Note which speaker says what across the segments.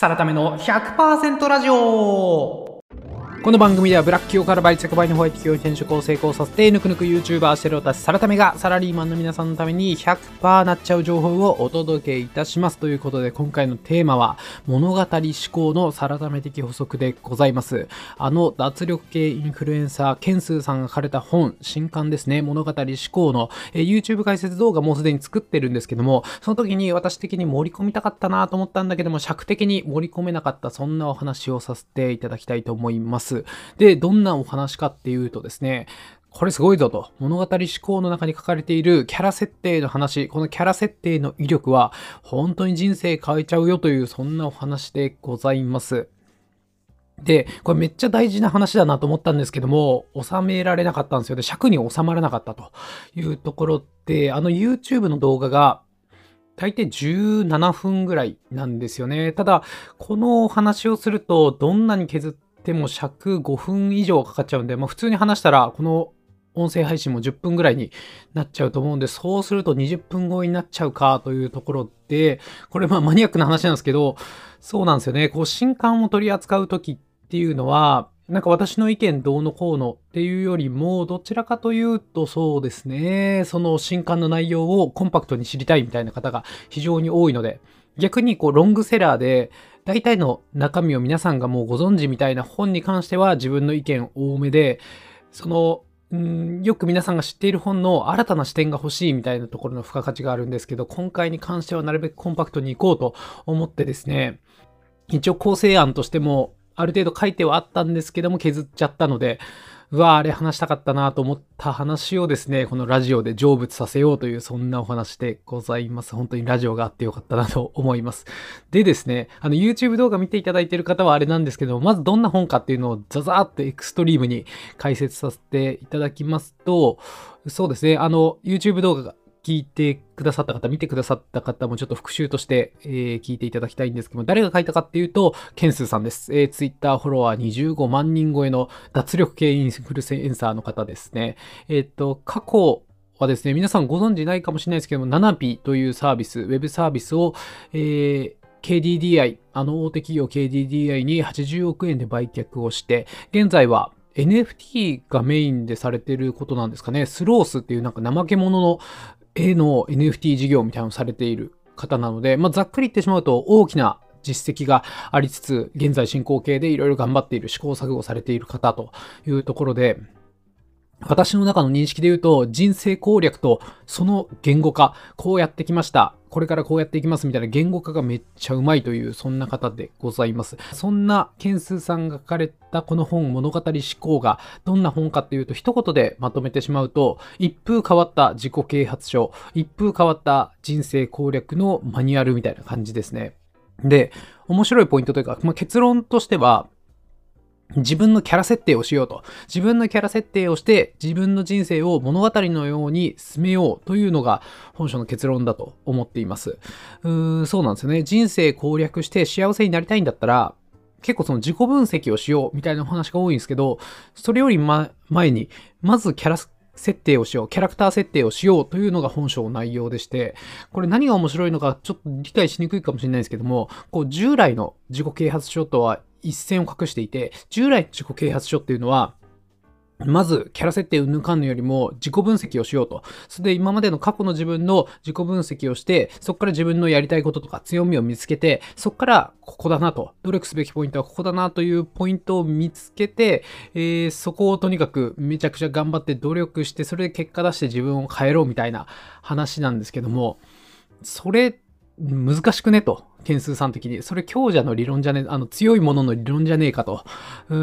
Speaker 1: サラタメの100%ラジオ。この番組ではブラック企業から倍着倍のホワイト企業に転職を成功させてぬくぬく YouTuber してる私サラタメがサラリーマンの皆さんのために100%なっちゃう情報をお届けいたしますということで今回のテーマは物語思考のサラタメ的補足でございますあの脱力系インフルエンサーケンスーさんが書かれた本新刊ですね物語思考の、え YouTube 解説動画もうすでに作ってるんですけどもその時に私的に盛り込みたかったなと思ったんだけども尺的に盛り込めなかったそんなお話をさせていただきたいと思います。で、どんなお話かっていうとですね、これすごいぞと。物語思考の中に書かれているキャラ設定の話、このキャラ設定の威力は本当に人生変えちゃうよというそんなお話でございます。で、これめっちゃ大事な話だなと思ったんですけども、収められなかったんですよ。で、尺に収まらなかったというところで、あの YouTube の動画が大抵17分ぐらいなんですよね。ただ、このお話をすると、どんなに削ってでも尺5分以上かかっちゃうんで、まあ、普通に話したら、この音声配信も10分ぐらいになっちゃうと思うんで、そうすると20分後になっちゃうかというところで、これまあマニアックな話なんですけど、そうなんですよね。こう新刊を取り扱う時っていうのは、なんか私の意見どうのこうのっていうよりも、どちらかというとそうですね、その新刊の内容をコンパクトに知りたいみたいな方が非常に多いので、逆にこうロングセラーで大体の中身を皆さんがもうご存知みたいな本に関しては自分の意見多めで、その、んよく皆さんが知っている本の新たな視点が欲しいみたいなところの付加価値があるんですけど、今回に関してはなるべくコンパクトにいこうと思ってですね、一応構成案としてもある程度書いてはあったんですけども削っちゃったので、うわあれ話したかったなと思った話をですね、このラジオで成仏させようというそんなお話でございます。本当にラジオがあってよかったなと思います。でですね、あの YouTube 動画見ていただいている方はあれなんですけど、まずどんな本かっていうのをザザーってエクストリームに解説させていただきますと、そうですね、あの YouTube 動画が聞いてくださった方、見てくださった方もちょっと復習として、えー、聞いていただきたいんですけども、誰が書いたかっていうと、ケンスーさんです。えー、Twitter フォロワー25万人超えの脱力系インフルエンサーの方ですね。えっ、ー、と、過去はですね、皆さんご存知ないかもしれないですけども、ナナピというサービス、ウェブサービスを、えー、KDDI、あの大手企業 KDDI に80億円で売却をして、現在は NFT がメインでされていることなんですかね。スロースっていうなんか怠け者の絵の NFT 事業みたいなのをされている方なので、まあ、ざっくり言ってしまうと大きな実績がありつつ、現在進行形でいろいろ頑張っている試行錯誤されている方というところで、私の中の認識で言うと、人生攻略とその言語化、こうやってきました。これからこうやっていきますみたいな言語化がめっちゃうまいという、そんな方でございます。そんなケンスーさんが書かれたこの本、物語思考がどんな本かっていうと、一言でまとめてしまうと、一風変わった自己啓発書、一風変わった人生攻略のマニュアルみたいな感じですね。で、面白いポイントというか、まあ、結論としては、自分のキャラ設定をしようと。自分のキャラ設定をして、自分の人生を物語のように進めようというのが本書の結論だと思っています。うーん、そうなんですよね。人生攻略して幸せになりたいんだったら、結構その自己分析をしようみたいなお話が多いんですけど、それより、ま、前に、まずキャラ設定をしよう、キャラクター設定をしようというのが本書の内容でして、これ何が面白いのかちょっと理解しにくいかもしれないですけども、こう従来の自己啓発書とは一線を隠していて、従来の自己啓発書っていうのは、まず、キャラ設定を抜かんのよりも自己分析をしようと。それで今までの過去の自分の自己分析をして、そこから自分のやりたいこととか強みを見つけて、そこからここだなと、努力すべきポイントはここだなというポイントを見つけて、えー、そこをとにかくめちゃくちゃ頑張って努力して、それで結果出して自分を変えろみたいな話なんですけども、それ難しくねと、件数算的に。それ強者の理論じゃね、あの強いものの理論じゃねえかと。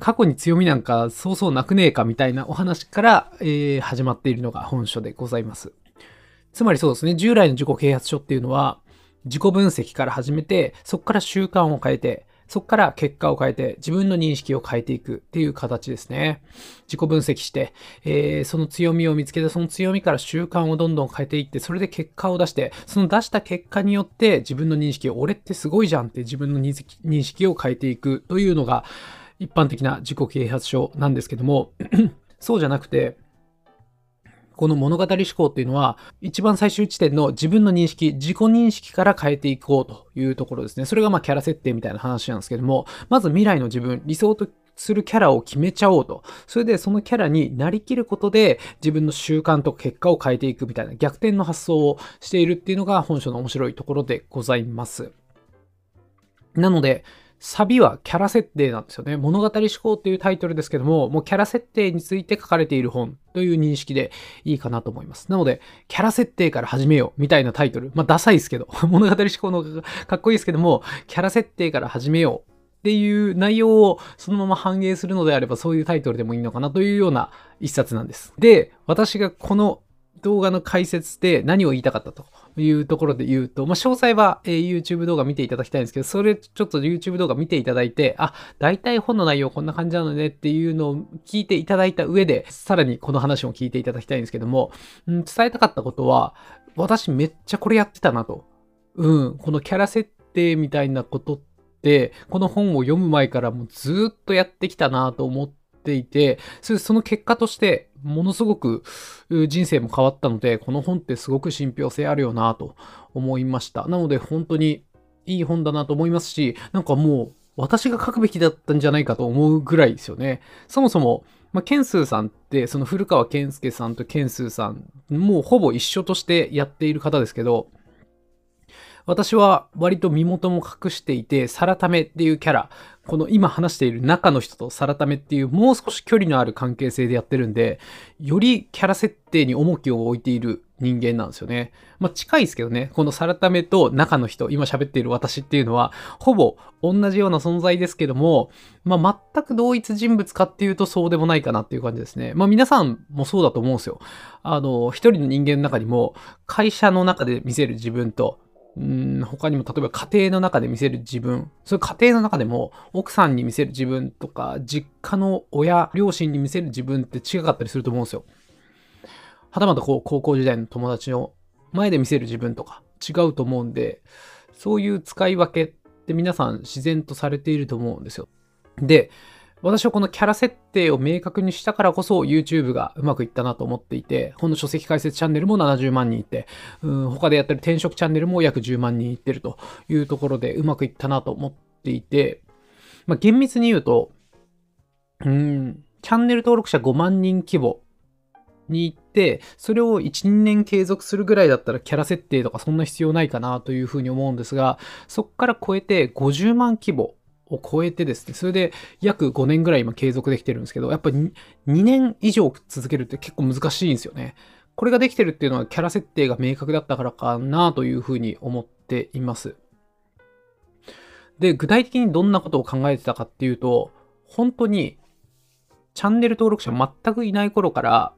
Speaker 1: 過去に強みなんかそうそうなくねえかみたいなお話から、えー、始まっているのが本書でございます。つまりそうですね、従来の自己啓発書っていうのは、自己分析から始めて、そこから習慣を変えて、そこから結果を変えて自分の認識を変えていくっていう形ですね。自己分析して、えー、その強みを見つけて、その強みから習慣をどんどん変えていって、それで結果を出して、その出した結果によって自分の認識を、俺ってすごいじゃんって自分の認識を変えていくというのが一般的な自己啓発書なんですけども、そうじゃなくて、この物語思考っていうのは、一番最終地点の自分の認識、自己認識から変えていこうというところですね。それがまあキャラ設定みたいな話なんですけども、まず未来の自分、理想とするキャラを決めちゃおうと。それでそのキャラになりきることで自分の習慣と結果を変えていくみたいな逆転の発想をしているっていうのが本書の面白いところでございます。なので、サビはキャラ設定なんですよね。物語思考っていうタイトルですけども、もうキャラ設定について書かれている本という認識でいいかなと思います。なので、キャラ設定から始めようみたいなタイトル。まあ、ダサいですけど、物語思考の方がかっこいいですけども、キャラ設定から始めようっていう内容をそのまま反映するのであればそういうタイトルでもいいのかなというような一冊なんです。で、私がこの動画の解説で何を言いたかったというところで言うと、まあ、詳細は、え YouTube 動画見ていただきたいんですけど、それちょっと YouTube 動画見ていただいて、あ、大体本の内容こんな感じなのねっていうのを聞いていただいた上で、さらにこの話を聞いていただきたいんですけども、うん、伝えたかったことは、私めっちゃこれやってたなと。うん、このキャラ設定みたいなことって、この本を読む前からもうずっとやってきたなと思ってていて、その結果として、ものすごく人生も変わったので、この本ってすごく信憑性あるよなと思いました。なので本当にいい本だなと思いますし、なんかもう私が書くべきだったんじゃないかと思うぐらいですよね。そもそも、まあ、ケンスーさんって、その古川健介さんとケンスーさん、もうほぼ一緒としてやっている方ですけど、私は割と身元も隠していて、サラタメっていうキャラ、この今話している中の人とサラタメっていうもう少し距離のある関係性でやってるんで、よりキャラ設定に重きを置いている人間なんですよね。まあ近いですけどね、このサラタメと中の人、今喋っている私っていうのは、ほぼ同じような存在ですけども、まあ全く同一人物かっていうとそうでもないかなっていう感じですね。まあ皆さんもそうだと思うんですよ。あの、一人の人間の中にも、会社の中で見せる自分と、うん他にも例えば家庭の中で見せる自分、それ家庭の中でも奥さんに見せる自分とか、実家の親、両親に見せる自分って違かったりすると思うんですよ。はたまたこう高校時代の友達の前で見せる自分とか違うと思うんで、そういう使い分けって皆さん自然とされていると思うんですよ。で、私はこのキャラ設定を明確にしたからこそ YouTube がうまくいったなと思っていて、この書籍解説チャンネルも70万人いて、うん、他でやってる転職チャンネルも約10万人いってるというところでうまくいったなと思っていて、まあ、厳密に言うと、うん、チャンネル登録者5万人規模に行って、それを1、2年継続するぐらいだったらキャラ設定とかそんな必要ないかなというふうに思うんですが、そこから超えて50万規模を超えてですね、それで約5年ぐらい今継続できてるんですけど、やっぱり 2, 年以上続けるって結構難しいんですよね。これができてるっていうのはキャラ設定が明確だったからかなというふうに思っています。で、具体的にどんなことを考えてたかっていうと、本当にチャンネル登録者全くいない頃から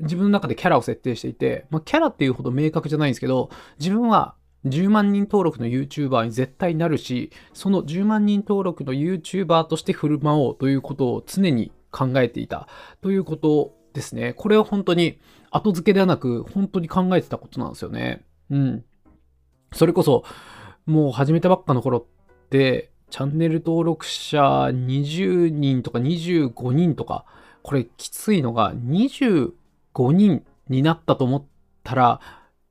Speaker 1: 自分の中でキャラを設定していて、まあ、キャラっていうほど明確じゃないんですけど、自分は10万人登録の YouTuber に絶対なるし、その10万人登録の YouTuber として振る舞おうということを常に考えていたということですね。これは本当に後付けではなく、本当に考えてたことなんですよね。うん。それこそ、もう始めたばっかの頃って、チャンネル登録者20人とか25人とか、これきついのが25人になったと思ったら、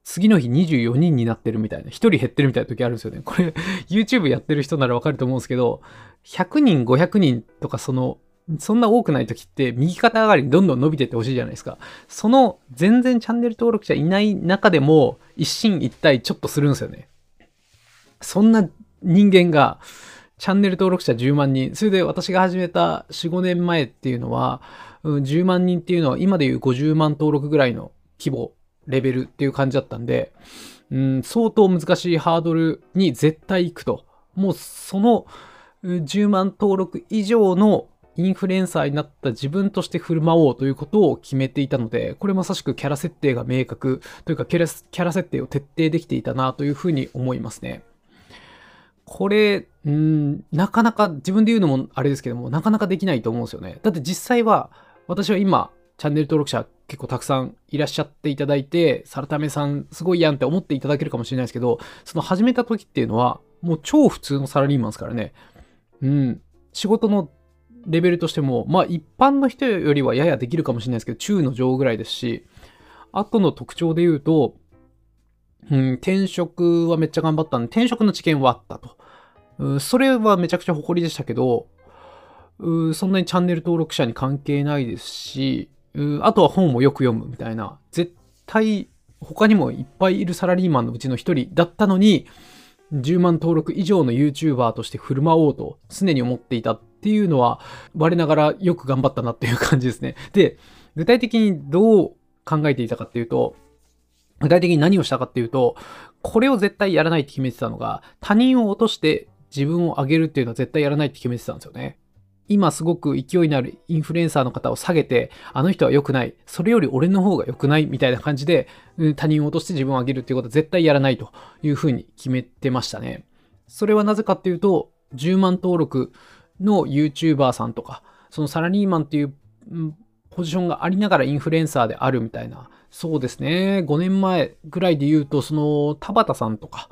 Speaker 1: 次の日24人になってるみたいな、1人減ってるみたいな時あるんですよね。これ、YouTube やってる人ならわかると思うんですけど、100人、500人とかその、そんな多くない時って右肩上がりにどんどん伸びてってほしいじゃないですか。その全然チャンネル登録者いない中でも一進一退ちょっとするんですよね。そんな人間がチャンネル登録者10万人、それで私が始めた4、5年前っていうのは、10万人っていうのは今でいう50万登録ぐらいの規模レベルっていう感じだったんで、うん、相当難しいハードルに絶対行くと。もうその10万登録以上のインフルエンサーになった自分として振る舞おうということを決めていたので、これまさしくキャラ設定が明確というかキャラキャラ設定を徹底できていたなというふうに思いますね。これ、うん、なかなか自分で言うのもあれですけども、なかなかできないと思うんですよね。だって実際は私は今チャンネル登録者結構たくさんいらっしゃっていただいて、サルタメさんすごいやんって思っていただけるかもしれないですけど、その始めた時っていうのは、もう超普通のサラリーマンですからね。うん。仕事のレベルとしても、まあ一般の人よりはややできるかもしれないですけど、中の上ぐらいですし、後の特徴で言うと、うん、転職はめっちゃ頑張ったんで、転職の知見はあったと。うん、それはめちゃくちゃ誇りでしたけど、うん、そんなにチャンネル登録者に関係ないですし、あとは本もよく読むみたいな、絶対他にもいっぱいいるサラリーマンのうちの一人だったのに、10万登録以上の YouTuber として振る舞おうと常に思っていたっていうのは、我ながらよく頑張ったなっていう感じですね。で、具体的にどう考えていたかっていうと、具体的に何をしたかっていうと、これを絶対やらないって決めてたのが、他人を落として自分を上げるっていうのは絶対やらないって決めてたんですよね。今すごく勢いのあるインフルエンサーの方を下げて、あの人は良くない。それより俺の方が良くないみたいな感じで、他人を落として自分を上げるっていうことは絶対やらないというふうに決めてましたね。それはなぜかっていうと、10万登録の YouTuber さんとか、そのサラリーマンっていうポジションがありながらインフルエンサーであるみたいな。そうですね。5年前ぐらいで言うと、その田畑さんとか、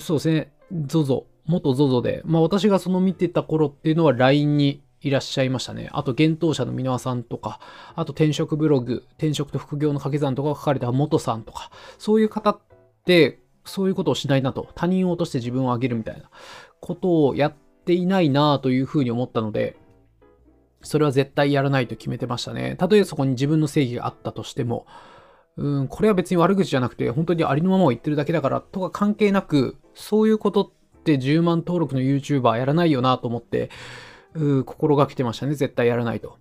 Speaker 1: そうですね。ZOZO 元 ZOZO で、まあ私がその見てた頃っていうのは LINE にいらっしゃいましたね。あと、幻冬者の箕輪さんとか、あと転職ブログ、転職と副業の掛け算とか書かれた元さんとか、そういう方って、そういうことをしないなと、他人を落として自分を上げるみたいな。ことをやっていないなというふうに思ったので、それは絶対やらないと決めてましたね。たとえそこに自分の正義があったとしても、うん、これは別に悪口じゃなくて、本当にありのままを言ってるだけだからとか関係なく、そういうことってって10万登録の YouTuber やらないよなと思って、う心がけてましたね。絶対やらないと。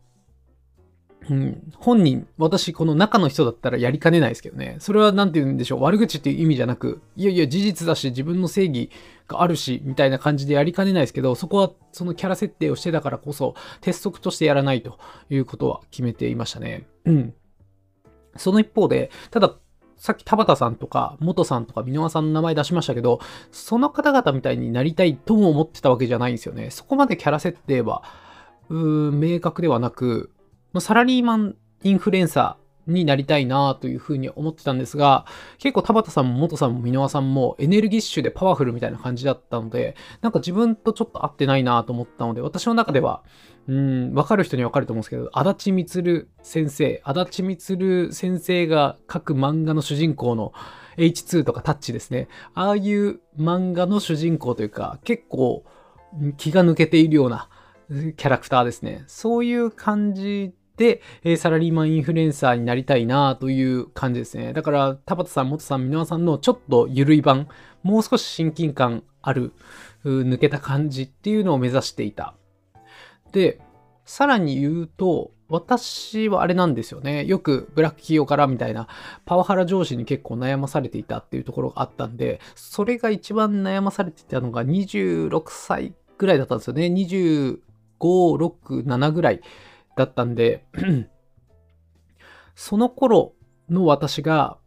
Speaker 1: うん、本人、私、この中の人だったらやりかねないですけどね。それは何て言うんでしょう。悪口っていう意味じゃなく、いやいや、事実だし、自分の正義があるし、みたいな感じでやりかねないですけど、そこはそのキャラ設定をしてたからこそ、鉄則としてやらないということは決めていましたね。うん。その一方で、ただ、さっき田畑さんとか、元さんとか、箕輪さんの名前出しましたけど、その方々みたいになりたいとも思ってたわけじゃないんですよね。そこまでキャラ設定は、うーん明確ではなく、サラリーマンインフルエンサーになりたいなというふうに思ってたんですが、結構田畑さんも元さんも箕輪さんもエネルギッシュでパワフルみたいな感じだったので、なんか自分とちょっと合ってないなと思ったので、私の中では、うん、わかる人にわかると思うんですけど、足立光先生、足立光先生が書く漫画の主人公の H2 とかタッチですね。ああいう漫画の主人公というか、結構気が抜けているようなキャラクターですね。そういう感じで、サラリーマンインフルエンサーになりたいなという感じですね。だから、田畑さん、元さん、箕輪さんのちょっと緩い版、もう少し親近感ある、抜けた感じっていうのを目指していたで、さらに言うと、私はあれなんですよね。よくブラック企業からみたいなパワハラ上司に結構悩まされていたっていうところがあったんで、それが一番悩まされていたのが26歳ぐらいだったんですよね。25、6、7ぐらいだったんで その頃の私が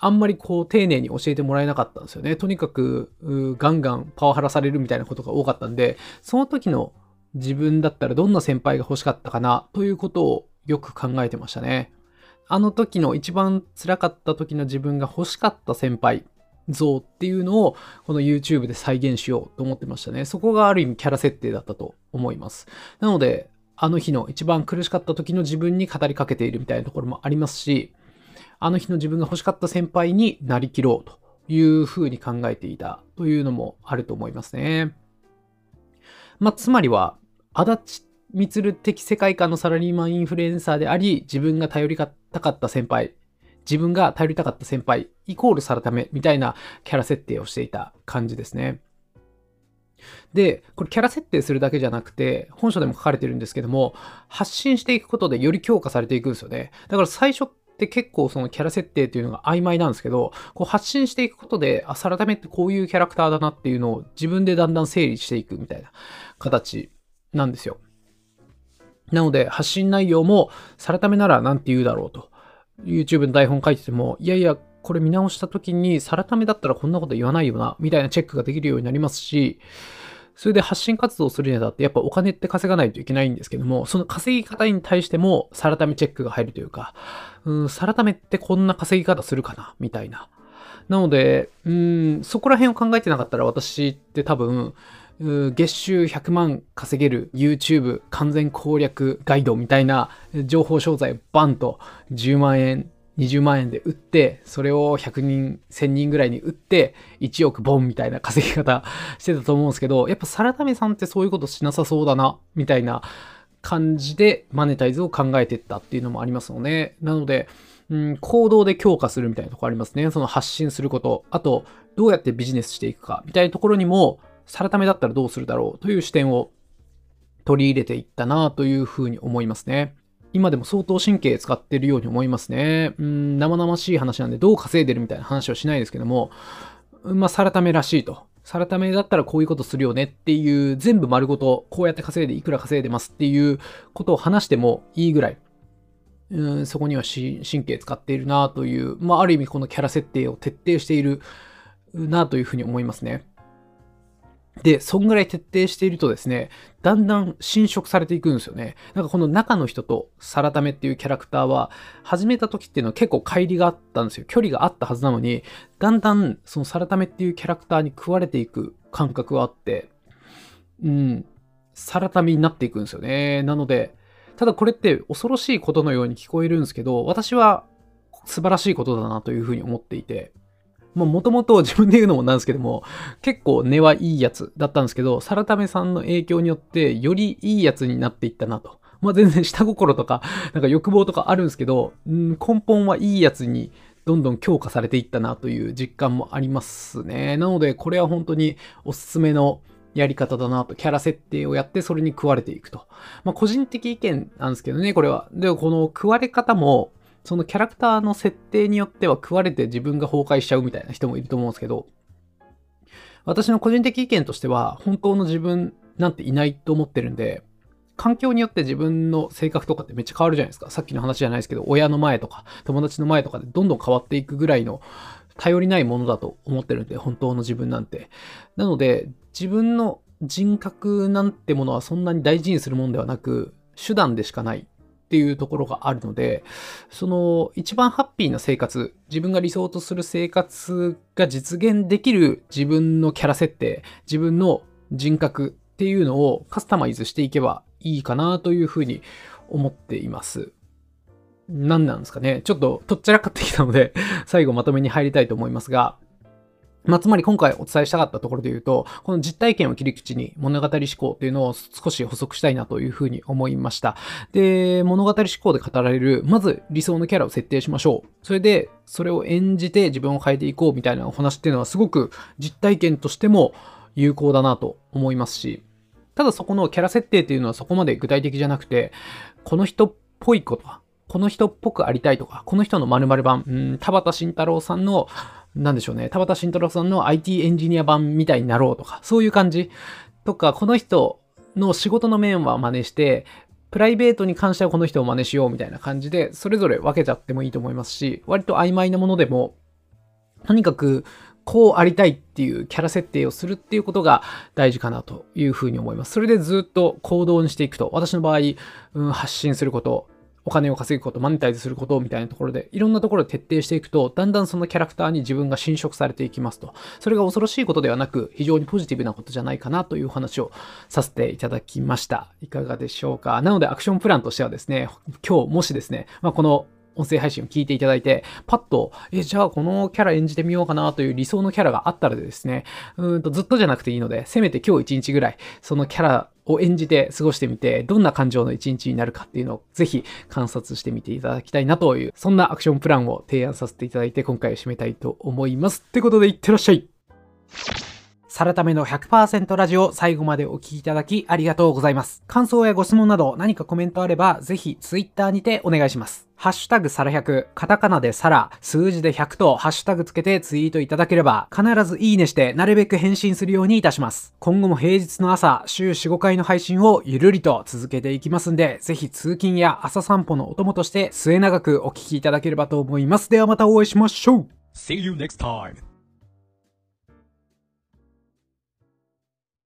Speaker 1: あんまりこう丁寧に教えてもらえなかったんですよね。とにかくガンガンパワハラされるみたいなことが多かったんで、その時の自分だったらどんな先輩が欲しかったかなということをよく考えてましたね。あの時の一番辛かった時の自分が欲しかった先輩像っていうのをこの YouTube で再現しようと思ってましたね。そこがある意味キャラ設定だったと思います。なので、あの日の一番苦しかった時の自分に語りかけているみたいなところもありますし、あの日の自分が欲しかった先輩になりきろうというふうに考えていたというのもあると思いますね。まあ、つまりは、足立光的世界観のサラリーマンインフルエンサーであり、自分が頼りたかった先輩、自分が頼りたかった先輩、イコールさらためみたいなキャラ設定をしていた感じですね。で、これキャラ設定するだけじゃなくて、本書でも書かれてるんですけども、発信していくことでより強化されていくんですよね。だから最初って結構そのキャラ設定っていうのが曖昧なんですけど、こう発信していくことで、あ、サラダメってこういうキャラクターだなっていうのを自分でだんだん整理していくみたいな形なんですよ。なので、発信内容も、さらためなら何て言うだろうと。YouTube の台本書いてても、いやいや、これ見直した時に、さらためだったらこんなこと言わないよな、みたいなチェックができるようになりますし、それで発信活動するにあたって、やっぱお金って稼がないといけないんですけども、その稼ぎ方に対しても、さらためチェックが入るというか、うん、さらためってこんな稼ぎ方するかな、みたいな。なので、うん、そこら辺を考えてなかったら私って多分、月収100万稼げる YouTube 完全攻略ガイドみたいな情報商材バンと10万円20万円で売って、それを100人、1000人ぐらいに売って、1億ボンみたいな稼ぎ方してたと思うんですけど、やっぱサラタメさんってそういうことしなさそうだな、みたいな感じでマネタイズを考えてったっていうのもありますよね。なので、うん、行動で強化するみたいなとこありますね。その発信すること。あと、どうやってビジネスしていくか、みたいなところにも、サラタメだったらどうするだろうという視点を取り入れていったなというふうに思いますね。今でも相当神経使ってるように思いますね。うん、生々しい話なんでどう稼いでるみたいな話はしないですけども、まあ、サラタメらしいと。サラタメだったらこういうことするよねっていう、全部丸ごとこうやって稼いでいくら稼いでますっていうことを話してもいいぐらい、うん、そこには神経使っているなという、まあ、ある意味このキャラ設定を徹底しているなというふうに思いますね。で、そんぐらい徹底しているとですね、だんだん侵食されていくんですよね。なんかこの中の人とサラタメっていうキャラクターは、始めた時っていうのは結構乖離があったんですよ。距離があったはずなのに、だんだんそのサラタメっていうキャラクターに食われていく感覚があって、うん、サラタメになっていくんですよね。なので、ただこれって恐ろしいことのように聞こえるんですけど、私は素晴らしいことだなというふうに思っていて、もともと自分で言うのもなんですけども、結構根はいいやつだったんですけど、サラタメさんの影響によって、よりいいやつになっていったなと。まあ全然下心とか、なんか欲望とかあるんですけど、うん、根本はいいやつにどんどん強化されていったなという実感もありますね。なので、これは本当におすすめのやり方だなと、キャラ設定をやってそれに食われていくと。まあ個人的意見なんですけどね、これは。で、この食われ方も、そのキャラクターの設定によっては食われて自分が崩壊しちゃうみたいな人もいると思うんですけど、私の個人的意見としては、本当の自分なんていないと思ってるんで、環境によって自分の性格とかってめっちゃ変わるじゃないですか。さっきの話じゃないですけど、親の前とか友達の前とかでどんどん変わっていくぐらいの頼りないものだと思ってるんで、本当の自分なんて。なので、自分の人格なんてものはそんなに大事にするもんではなく、手段でしかないっていうところがあるので、その一番ハッピーな生活、自分が理想とする生活が実現できる自分のキャラ設定、自分の人格っていうのをカスタマイズしていけばいいかなというふうに思っています。何なんですかね。ちょっととっちゃらかってきたので、最後まとめに入りたいと思いますが、まあ、つまり今回お伝えしたかったところで言うと、この実体験を切り口に物語思考っていうのを少し補足したいなというふうに思いました。で、物語思考で語られる、まず理想のキャラを設定しましょう。それで、それを演じて自分を変えていこうみたいなお話っていうのはすごく実体験としても有効だなと思いますし、ただそこのキャラ設定っていうのはそこまで具体的じゃなくて、この人っぽいこと、この人っぽくありたいとか、この人の〇〇版、うん、田畑慎太郎さんのなんでしょうね、田畑慎太郎さんの IT エンジニア版みたいになろうとか、そういう感じとか、この人の仕事の面は真似して、プライベートに関してはこの人を真似しようみたいな感じで、それぞれ分けちゃってもいいと思いますし、割と曖昧なものでも、とにかくこうありたいっていうキャラ設定をするっていうことが大事かなというふうに思います。それでずっと行動にしていくと、私の場合、うん、発信すること、お金を稼ぐこと、マネタイズすることみたいなところで、いろんなところで徹底していくと、だんだんそのキャラクターに自分が侵食されていきますと。それが恐ろしいことではなく、非常にポジティブなことじゃないかなというお話をさせていただきました。いかがでしょうか？なので、アクションプランとしてはですね、今日もしですね、まあ、この音声配信を聞いていただいて、パッと、え、じゃあこのキャラ演じてみようかなという理想のキャラがあったらですね、うんとずっとじゃなくていいので、せめて今日一日ぐらい、そのキャラを演じて過ごしてみて、どんな感情の一日になるかっていうのをぜひ観察してみていただきたいなという、そんなアクションプランを提案させていただいて、今回を締めたいと思います。ってことで、いってらっしゃいサラタメの100%ラジオ最後までお聴きいただきありがとうございます。感想やご質問など何かコメントあればぜひ Twitter にてお願いします。ハッシュタグサラ100、カタカナでサラ、数字で100とハッシュタグつけてツイートいただければ必ずいいねしてなるべく返信するようにいたします。今後も平日の朝、週4、5回の配信をゆるりと続けていきますんで、ぜひ通勤や朝散歩のお供として末永くお聴きいただければと思います。ではまたお会いしましょう
Speaker 2: See you next time!